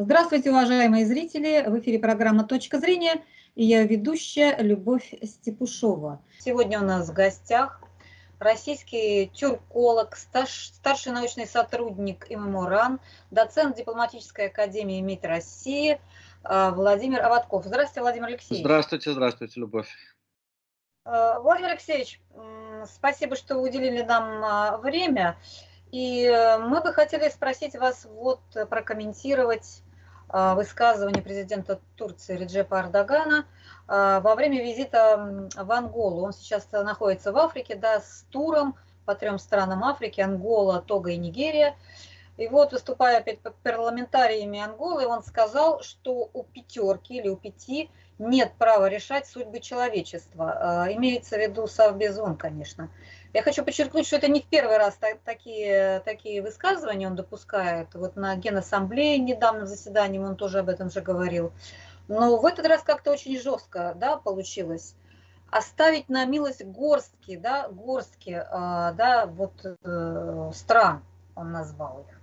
Здравствуйте, уважаемые зрители! В эфире программа «Точка зрения» и я ведущая Любовь Степушова. Сегодня у нас в гостях российский тюрколог, старший научный сотрудник ММО доцент дипломатической академии МИД России э, Владимир Аватков. Здравствуйте, Владимир Алексеевич. Здравствуйте, здравствуйте, Любовь. Э, Владимир Алексеевич, спасибо, что уделили нам а, время. И э, мы бы хотели спросить вас, вот прокомментировать а, высказывание президента Турции Реджепа Ардагана а, во время визита в Анголу. Он сейчас находится в Африке, да, с туром по трем странам Африки, Ангола, Тога и Нигерия. И вот, выступая перед парламентариями Анголы, он сказал, что у пятерки или у пяти нет права решать судьбы человечества. А, имеется в виду Совбезон, конечно. Я хочу подчеркнуть, что это не в первый раз так, такие, такие высказывания он допускает. Вот на Генассамблее недавно в заседании он тоже об этом же говорил. Но в этот раз как-то очень жестко да, получилось. Оставить на милость горстки, да, горстки, э, да, вот э, стран, он назвал их.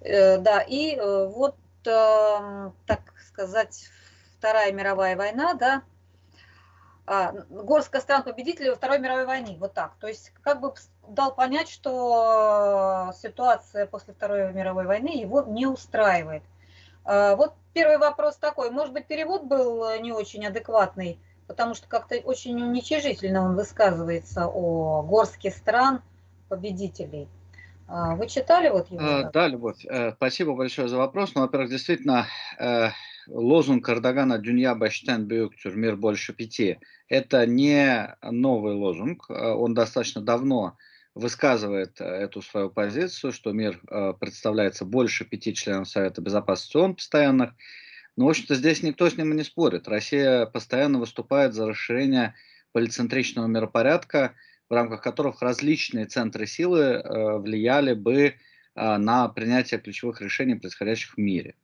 Э, да, и э, вот, э, так сказать, Вторая мировая война, да, а, горстка стран-победителей во Второй мировой войне. Вот так. То есть как бы дал понять, что ситуация после Второй мировой войны его не устраивает. А, вот первый вопрос такой. Может быть, перевод был не очень адекватный, потому что как-то очень уничижительно он высказывается о горстке стран победителей. А, вы читали вот его? Да, Любовь, э, спасибо большое за вопрос. Ну, во-первых, действительно, э, лозунг Эрдогана «Дюнья баштен бюктюр» «Мир больше пяти» – это не новый лозунг. Э, он достаточно давно высказывает э, эту свою позицию, что мир э, представляется больше пяти членов Совета Безопасности ООН постоянных. Но, в общем-то, здесь никто с ним и не спорит. Россия постоянно выступает за расширение полицентричного миропорядка, в рамках которых различные центры силы влияли бы на принятие ключевых решений, происходящих в мире.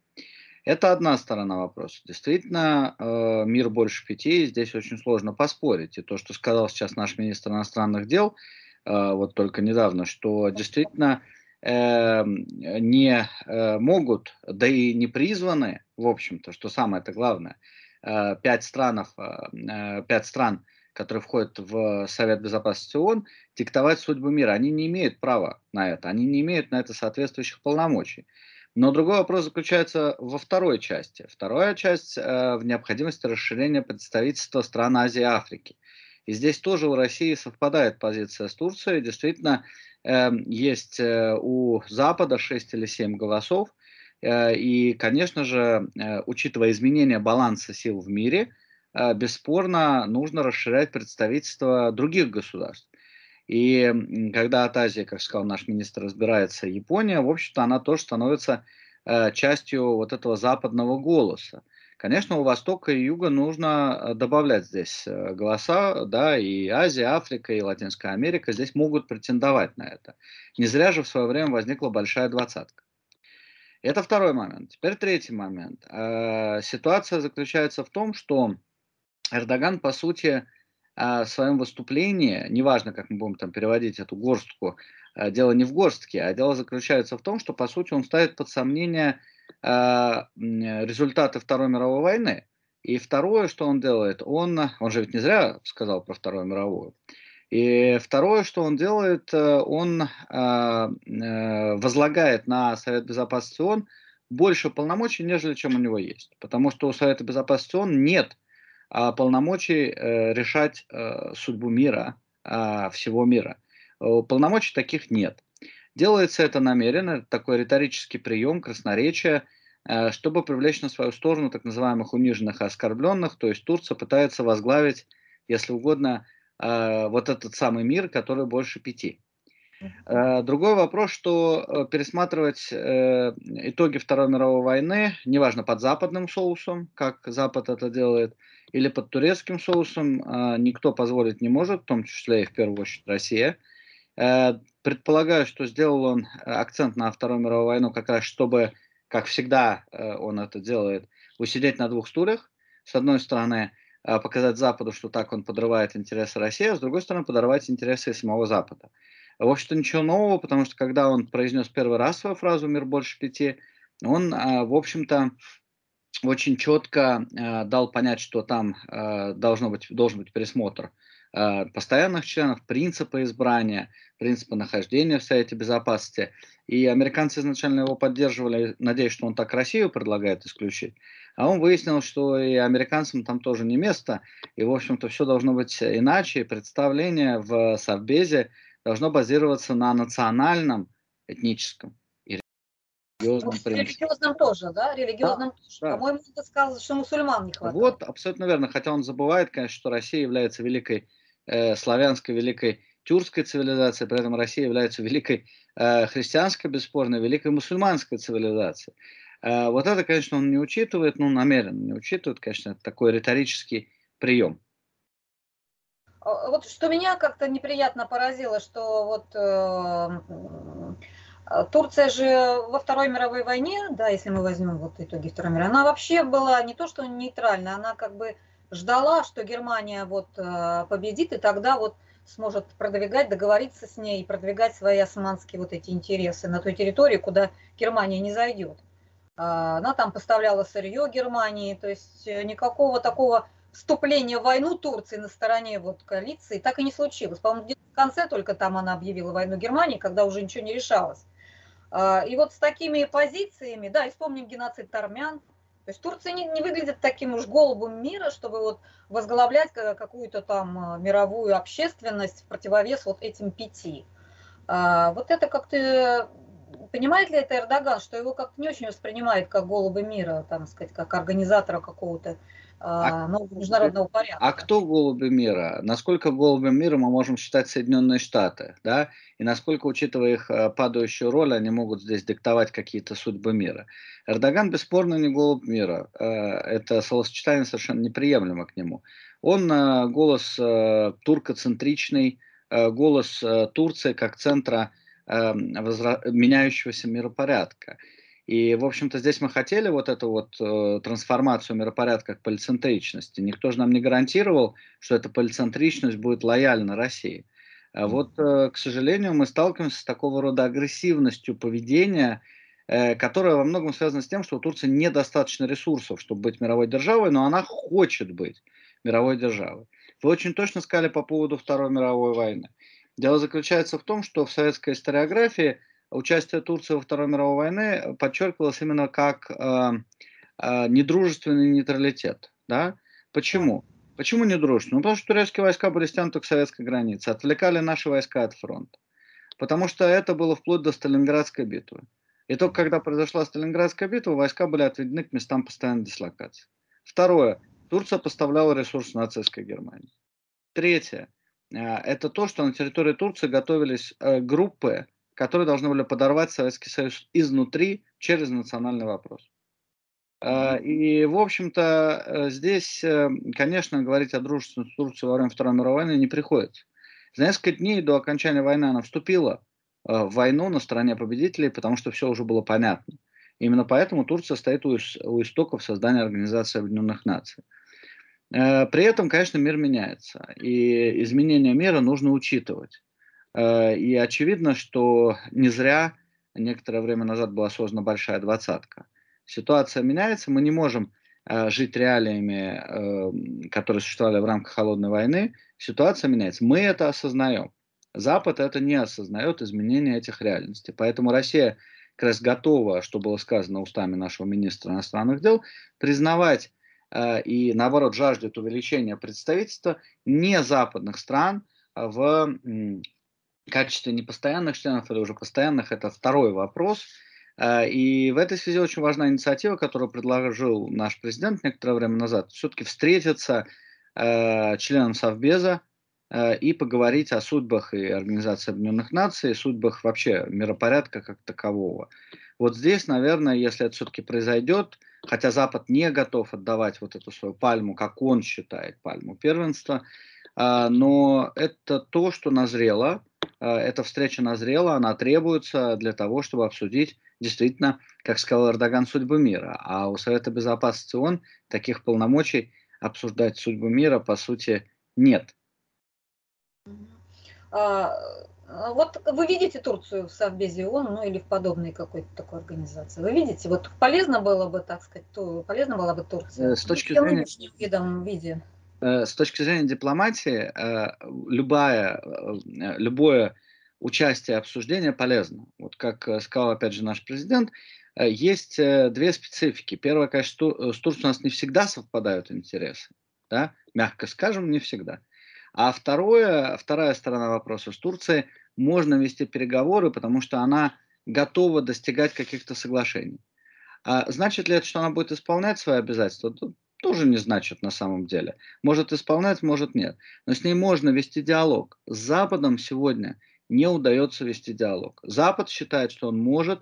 Это одна сторона вопроса. Действительно, э, мир больше пяти, здесь очень сложно поспорить. И то, что сказал сейчас наш министр иностранных дел, э, вот только недавно, что действительно э, не могут, да и не призваны, в общем-то, что самое это главное, пять, странов, пять стран, которые входят в Совет Безопасности ООН, диктовать судьбу мира. Они не имеют права на это, они не имеют на это соответствующих полномочий. Но другой вопрос заключается во второй части. Вторая часть э, в необходимости расширения представительства стран Азии и Африки. И здесь тоже у России совпадает позиция с Турцией. Действительно, э, есть э, у Запада 6 или 7 голосов. Э, и, конечно же, э, учитывая изменение баланса сил в мире, э, бесспорно нужно расширять представительство других государств. И когда от Азии, как сказал наш министр, разбирается Япония, в общем-то, она тоже становится э, частью вот этого западного голоса. Конечно, у Востока и Юга нужно э, добавлять здесь э, голоса, да, и Азия, Африка, и Латинская Америка здесь могут претендовать на это. Не зря же в свое время возникла большая двадцатка. Это второй момент. Теперь третий момент. Ситуация заключается в том, что Эрдоган, по сути, а, в своем выступлении, неважно, как мы будем там переводить эту горстку, а, дело не в горстке, а дело заключается в том, что, по сути, он ставит под сомнение а, результаты Второй мировой войны. И второе, что он делает, он, он же ведь не зря сказал про Вторую мировую, и второе, что он делает, э, он э, возлагает на Совет Безопасности ООН больше полномочий, нежели чем у него есть. Потому что у Совета Безопасности ООН нет полномочий э, решать э, судьбу мира, э, всего мира. Полномочий таких нет. Делается это намеренно, такой риторический прием, красноречие, э, чтобы привлечь на свою сторону так называемых униженных и оскорбленных, то есть Турция пытается возглавить, если угодно, вот этот самый мир, который больше пяти. Э, другой вопрос, что э, пересматривать э, итоги Второй мировой войны, неважно под западным соусом, как Запад это делает, или под турецким соусом, никто позволить не может, в том числе и в первую очередь Россия. Предполагаю, что сделал он акцент на Вторую мировую войну как раз, чтобы, как всегда он это делает, усидеть на двух стульях. С одной стороны, показать Западу, что так он подрывает интересы России, а с другой стороны, подорвать интересы самого Запада. В общем-то, ничего нового, потому что когда он произнес первый раз свою фразу «мир больше пяти», он, в общем-то, очень четко дал понять, что там должно быть, должен быть пересмотр постоянных членов, принципа избрания, принципа нахождения в Совете Безопасности. И американцы изначально его поддерживали, надеясь, что он так Россию предлагает исключить. А он выяснил, что и американцам там тоже не место, и, в общем-то, все должно быть иначе. И представление в Совбезе должно базироваться на национальном, этническом и религиозном ну, Религиозном тоже, да? Религиозном да, тоже. Да. По-моему, он сказал, что мусульман не хватает. Вот, абсолютно верно. Хотя он забывает, конечно, что Россия является великой э, славянской, великой тюркской цивилизацией, при этом Россия является великой э, христианской, бесспорно, великой мусульманской цивилизацией. Э, вот это, конечно, он не учитывает, ну, намеренно не учитывает, конечно, это такой риторический прием. А, вот что меня как-то неприятно поразило, что вот э, Турция же во Второй мировой войне, да, если мы возьмем вот итоги Второй мировой, она вообще была не то что нейтральна, она как бы ждала, что Германия вот э, победит, и тогда вот сможет продвигать, договориться с ней и продвигать свои османские вот эти интересы на той территории, куда Германия не зайдет. А, она там поставляла сырье Германии, то есть э, никакого такого вступления в войну Турции на стороне вот коалиции так и не случилось. По-моему, в конце только там она объявила войну Германии, когда уже ничего не решалось. А, и вот с такими позициями, да, и вспомним геноцид армян, то есть Турция не, не выглядит таким уж голубым мира, чтобы вот возглавлять какую-то там а, мировую общественность в противовес вот этим пяти. А, вот это как-то понимает ли это Эрдоган, что его как-то не очень воспринимает как голубы мира, там сказать, как организатора какого-то а, а, нового международного порядка. А кто голуби мира? Насколько голубем мира мы можем считать Соединенные Штаты, да? И насколько, учитывая их а, падающую роль, они могут здесь диктовать какие-то судьбы мира? Эрдоган бесспорно не голубь мира. А, это словосочетание совершенно неприемлемо к нему. Он голос туркоцентричный, голос Турции как центра меняющегося миропорядка. И, в общем-то, здесь мы хотели вот эту вот э, трансформацию миропорядка к полицентричности. Никто же нам не гарантировал, что эта полицентричность будет лояльна России. А вот, э, к сожалению, мы сталкиваемся с такого рода агрессивностью поведения, э, которая во многом связана с тем, что у Турции недостаточно ресурсов, чтобы быть мировой державой, но она хочет быть мировой державой. Вы очень точно сказали по поводу Второй мировой войны. Дело заключается в том, что в советской историографии – участие Турции во Второй мировой войне подчеркивалось именно как э, э, недружественный нейтралитет. Да? Почему? Почему недружественный? Ну, потому что турецкие войска были стянуты к советской границе, отвлекали наши войска от фронта. Потому что это было вплоть до Сталинградской битвы. И только когда произошла Сталинградская битва, войска были отведены к местам постоянной дислокации. Второе. Турция поставляла ресурсы нацистской Германии. Третье. Э, это то, что на территории Турции готовились э, группы которые должны были подорвать Советский Союз изнутри через национальный вопрос. А, и, в общем-то, э, здесь, э, конечно, говорить о дружестве с Турцией во время Второй мировой войны не приходится. За несколько дней до окончания войны она вступила в войну на стороне победителей, потому что все уже было понятно. Именно поэтому Турция стоит у, у истоков создания Организации Объединенных Наций. При этом, конечно, мир меняется, и изменения мира нужно учитывать. Э, и очевидно, что не зря некоторое время назад была создана большая двадцатка. Ситуация меняется, мы не можем э, жить реалиями, э, которые существовали в рамках холодной войны. Ситуация меняется. Мы это осознаем. Запад это не осознает изменения этих реальностей. Поэтому Россия как раз готова, что было сказано устами нашего министра иностранных дел, признавать и, наоборот, жаждет увеличения представительства не западных стран в качестве непостоянных членов или уже постоянных, это второй вопрос. Э, и в этой связи очень важна инициатива, которую предложил наш президент некоторое время назад, все-таки встретиться э, членам Совбеза э, и поговорить о судьбах и Организации Объединенных Наций, и судьбах вообще миропорядка как такового. Вот здесь, наверное, если это все-таки произойдет, хотя Запад не готов отдавать вот эту свою пальму, как он считает пальму первенства, но это то, что назрело, Э, эта встреча назрела, она требуется для того, чтобы обсудить действительно, как сказал Эрдоган, судьбы мира. А у Совета Безопасности ООН таких полномочий обсуждать судьбу мира, по сути, нет. А, вот вы видите Турцию в Совбезе ООН, ну или в подобной какой-то такой организации? Вы видите, вот полезно было бы, так сказать, то, полезно была бы Турция с точки в зрения... видом, виде? С точки зрения дипломатии, любая, любое участие, обсуждение полезно. Вот как сказал, опять же, наш президент, есть две специфики. Первое, конечно, с Турцией у нас не всегда совпадают интересы, да? мягко скажем, не всегда. А второе, вторая сторона вопроса с Турцией, можно вести переговоры, потому что она готова достигать каких-то соглашений. А значит ли это, что она будет исполнять свои обязательства? Тоже не значит на самом деле. Может исполнять, может нет. Но с ней можно вести диалог. С Западом сегодня не удается вести диалог. Запад считает, что он может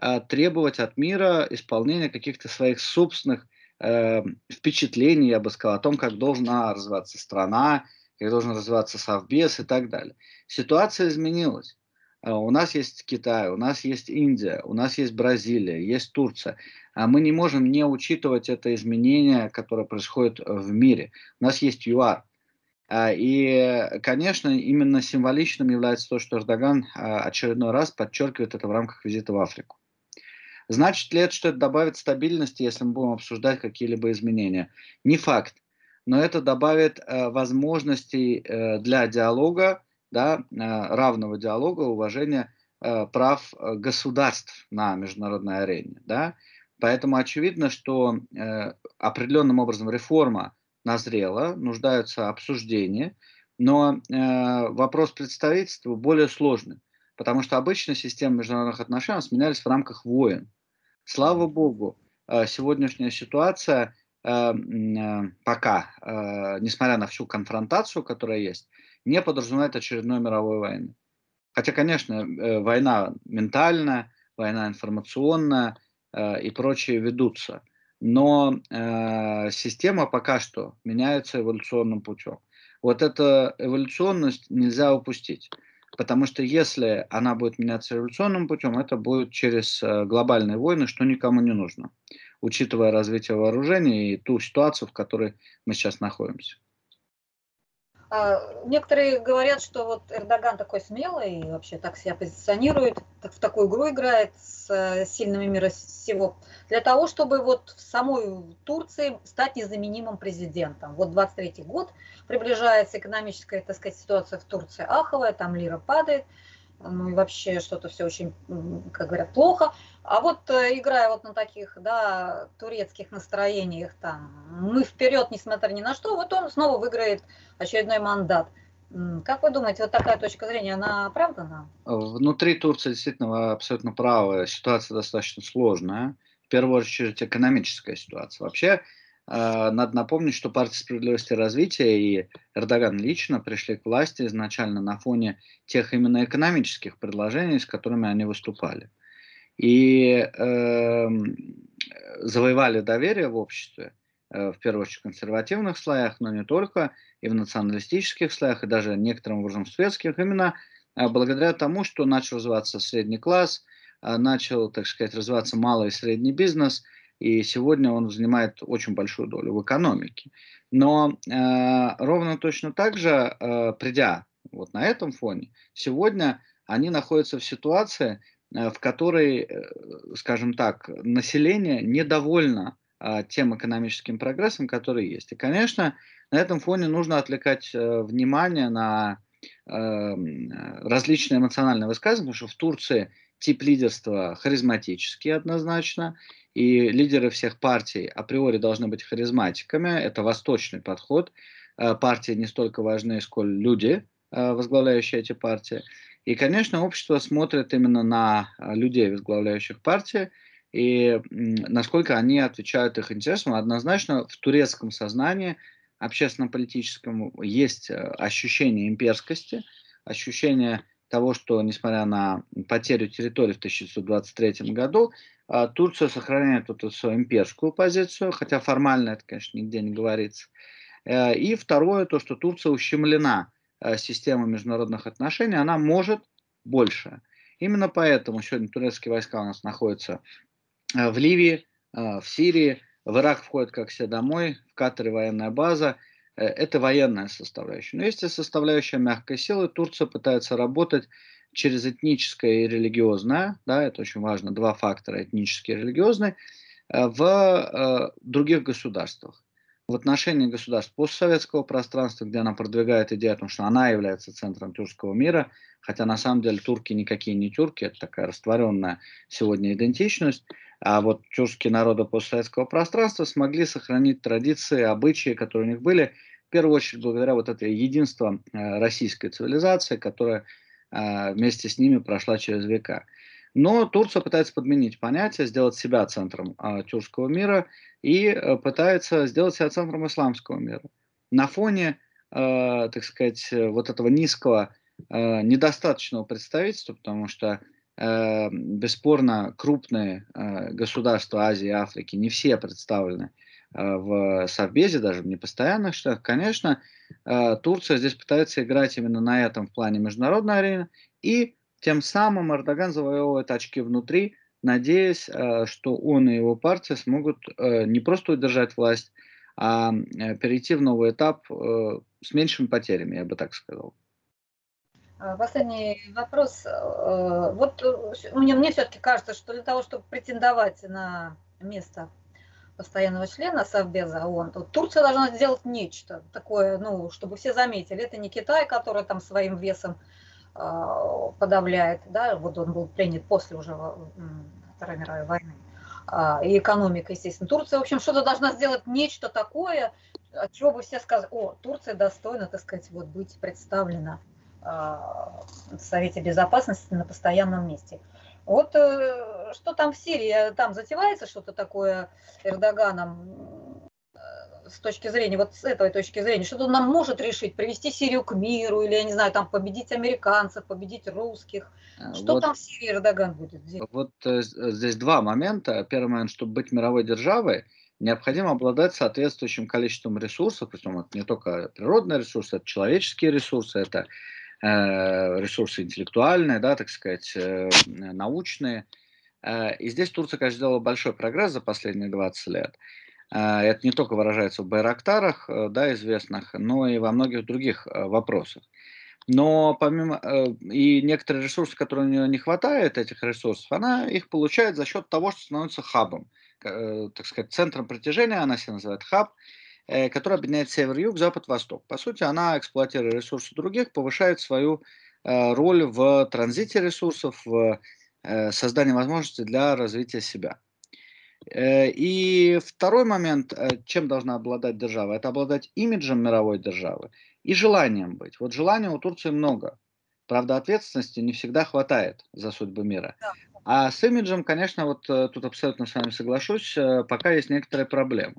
э, требовать от мира исполнения каких-то своих собственных э, впечатлений, я бы сказал, о том, как должна развиваться страна, как должен развиваться Совбез и так далее. Ситуация изменилась. А, у нас есть Китай, у нас есть Индия, у нас есть Бразилия, есть Турция. А мы не можем не учитывать это изменение, которое происходит в мире. У нас есть ЮАР. А, и, конечно, именно символичным является то, что Эрдоган очередной раз подчеркивает это в рамках визита в Африку. Значит ли это, что это добавит стабильности, если мы будем обсуждать какие-либо изменения? Не факт но это добавит э, возможностей э, для диалога, да, э, равного диалога, уважения прав государств на международной арене. Да? Поэтому очевидно, что определенным образом реформа назрела, нуждаются обсуждения, но вопрос представительства более сложный, потому что обычно системы международных отношений сменялись в рамках войн. Слава богу, сегодняшняя ситуация пока, э, несмотря на всю конфронтацию, которая есть, не подразумевает очередной мировой войны. Хотя, конечно, война ментальная, война информационная и прочие ведутся. Но система пока что меняется эволюционным путем. Вот эту эволюционность нельзя упустить. Потому что если она будет меняться эволюционным путем, это будет через глобальные войны, что никому не нужно учитывая развитие вооружений и ту ситуацию, в которой мы сейчас находимся. А, некоторые говорят, что вот Эрдоган такой смелый и вообще так себя позиционирует, так в такую игру играет с э, сильными мира всего, для того, чтобы вот в самой Турции стать незаменимым президентом. Вот 23 год приближается экономическая, так сказать, ситуация в Турции аховая, там лира падает, ну и вообще что-то все очень, как говорят, плохо. А вот э, играя вот на таких, да, турецких настроениях, там, мы вперед, несмотря ни на что, вот он снова выиграет очередной мандат. Как вы думаете, вот такая точка зрения, она оправдана? Внутри Турции действительно абсолютно правы. Ситуация достаточно сложная. В первую очередь экономическая ситуация. Вообще, э, надо напомнить, что партия справедливости и развития и Эрдоган лично пришли к власти изначально на фоне тех именно экономических предложений, с которыми они выступали и э, завоевали доверие в обществе, э, в первую очередь в консервативных слоях, но не только, и в националистических слоях, и даже некоторым образом в светских, именно э, благодаря тому, что начал развиваться средний класс, э, начал, так сказать, развиваться малый и средний бизнес, и сегодня он занимает очень большую долю в экономике. Но э, ровно точно так же, э, придя вот на этом фоне, сегодня они находятся в ситуации, в которой, э, скажем так, население недовольно а, тем экономическим прогрессом, который есть. И, конечно, на этом фоне нужно отвлекать э, внимание на различные эмоциональные высказывания, потому что в Турции тип лидерства харизматический однозначно, и лидеры всех партий априори должны быть харизматиками, это восточный подход. Партии не столько важны, сколь люди, возглавляющие эти партии. И, конечно, общество смотрит именно на а, людей, возглавляющих партии, и насколько они отвечают их интересам. Однозначно в турецком сознании общественно-политическом есть э, ощущение имперскости, ощущение того, что, несмотря на потерю территории в 1923 году, а, Турция сохраняет эту свою имперскую позицию, хотя формально это, конечно, нигде не говорится. Э, и второе, то, что Турция ущемлена Э, система международных отношений, она может больше. Именно поэтому сегодня турецкие войска у нас находятся э, в Ливии, э, в Сирии, в Ирак входят как все домой, в Катаре военная база. это военная составляющая. Но есть и составляющая мягкой силы. Турция пытается работать через этническое и религиозное, да, это очень важно, два фактора, этнический и религиозный, в других государствах в отношении государств постсоветского пространства, где она продвигает идею о том, что она является центром тюркского мира, хотя на самом деле турки никакие не тюрки, это такая растворенная сегодня идентичность, а вот тюркские народы постсоветского пространства смогли сохранить традиции, обычаи, которые у них были, в первую очередь благодаря вот этой единству э, российской цивилизации, которая э, вместе с ними прошла через века. Но Турция пытается подменить понятие, сделать себя центром э, тюркского мира и э, пытается сделать себя центром исламского мира. На фоне, э, так сказать, вот этого низкого, э, недостаточного представительства, потому что э, бесспорно крупные э, государства Азии и Африки не все представлены э, в Совбезе, даже в непостоянных штатах, конечно, э, Турция здесь пытается играть именно на этом в плане международной арены и тем самым Эрдоган завоевывает очки внутри, надеясь, э, что он и его партия смогут э, не просто удержать власть, а э, перейти в новый этап с меньшими потерями, я бы так сказал. А, последний вопрос. Вот мне, мне все-таки кажется, что для того, чтобы претендовать на место постоянного члена Совбеза ООН, то Турция должна сделать нечто такое, ну, чтобы все заметили. Это не Китай, который там своим весом подавляет, да, вот он был принят после уже Второй мировой войны, а, и экономика, естественно. Турция, в общем, что-то должна сделать нечто такое, от чего бы все сказали, о, Турция достойна, так сказать, вот быть представлена а, в Совете Безопасности на постоянном месте. Вот э, что там в Сирии, там затевается что-то такое Эрдоганом, с точки зрения, вот с этой точки зрения, что он нам может решить, привести Сирию к миру, или, я не знаю, там победить американцев, победить русских. А, что вот, там в Сирии Эрдоган будет делать? Вот э, здесь два момента. Первый момент, чтобы быть мировой державой, необходимо обладать соответствующим количеством ресурсов, причем это не только природные ресурсы, это человеческие ресурсы, это э, ресурсы интеллектуальные, да, так сказать, э, научные. Э, и здесь Турция, конечно, сделала большой прогресс за последние 20 лет. А, это не только выражается в Байрактарах, э, да, известных, но и во многих других э, вопросах. Но помимо э, и некоторые ресурсы, которые у нее не хватает, этих ресурсов, она их получает за счет того, что становится хабом, так сказать, центром притяжения, она себя называет хаб, который объединяет север, юг, запад, восток. По сути, она, эксплуатируя ресурсы других, повышает свою роль в транзите ресурсов, в создании возможностей для развития себя. Э, и второй момент, э, чем должна обладать держава, это обладать имиджем мировой державы и желанием быть. Вот желания у Турции много. Правда, ответственности не всегда хватает за судьбы мира. А с имиджем, конечно, вот э, тут абсолютно с вами соглашусь, пока есть некоторые проблемы.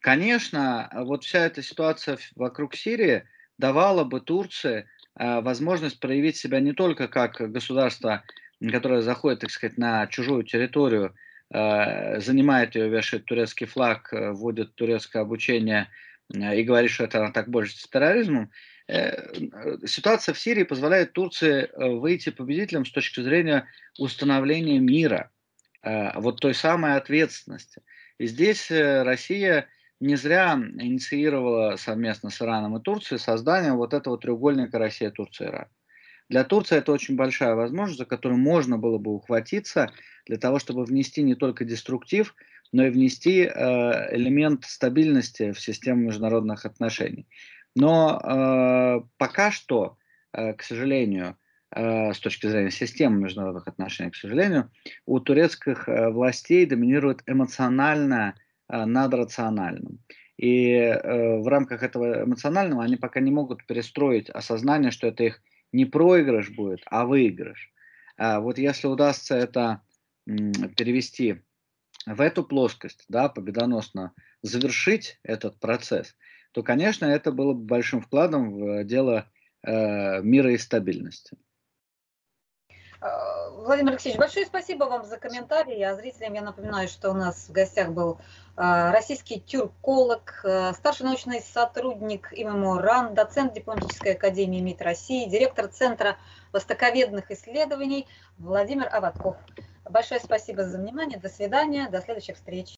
Конечно, вот вся эта ситуация вокруг Сирии давала бы Турции возможность проявить себя не только как государство, которое заходит, так сказать, на чужую территорию занимает ее, вешает турецкий флаг, э, вводит турецкое обучение э, и говорит, что это она так борется с терроризмом, ситуация в Сирии позволяет Турции выйти победителем с точки зрения установления мира, вот той самой ответственности. И здесь Россия не зря инициировала совместно с Ираном и Турцией создание вот этого треугольника Россия, Турция, Иран. Для Турции это очень большая возможность, за которую можно было бы ухватиться для того, чтобы внести не только деструктив, но и внести э, элемент стабильности в систему международных отношений. Но э, пока что, э, к сожалению, э, с точки зрения системы международных отношений, к сожалению, у турецких э, властей доминирует эмоционально э, над рациональным. И э, в рамках этого эмоционального они пока не могут перестроить осознание, что это их не проигрыш будет, а выигрыш. А вот если удастся это перевести в эту плоскость, да, победоносно завершить этот процесс, то, конечно, это было бы большим вкладом в дело э, мира и стабильности. Владимир Алексеевич, большое спасибо вам за комментарии. А зрителям я напоминаю, что у нас в гостях был а, российский тюрколог, а, старший научный сотрудник ИММО РАН, доцент дипломатической академии МИД России, директор Центра востоковедных исследований Владимир Аватков. Большое спасибо за внимание. До свидания. До следующих встреч.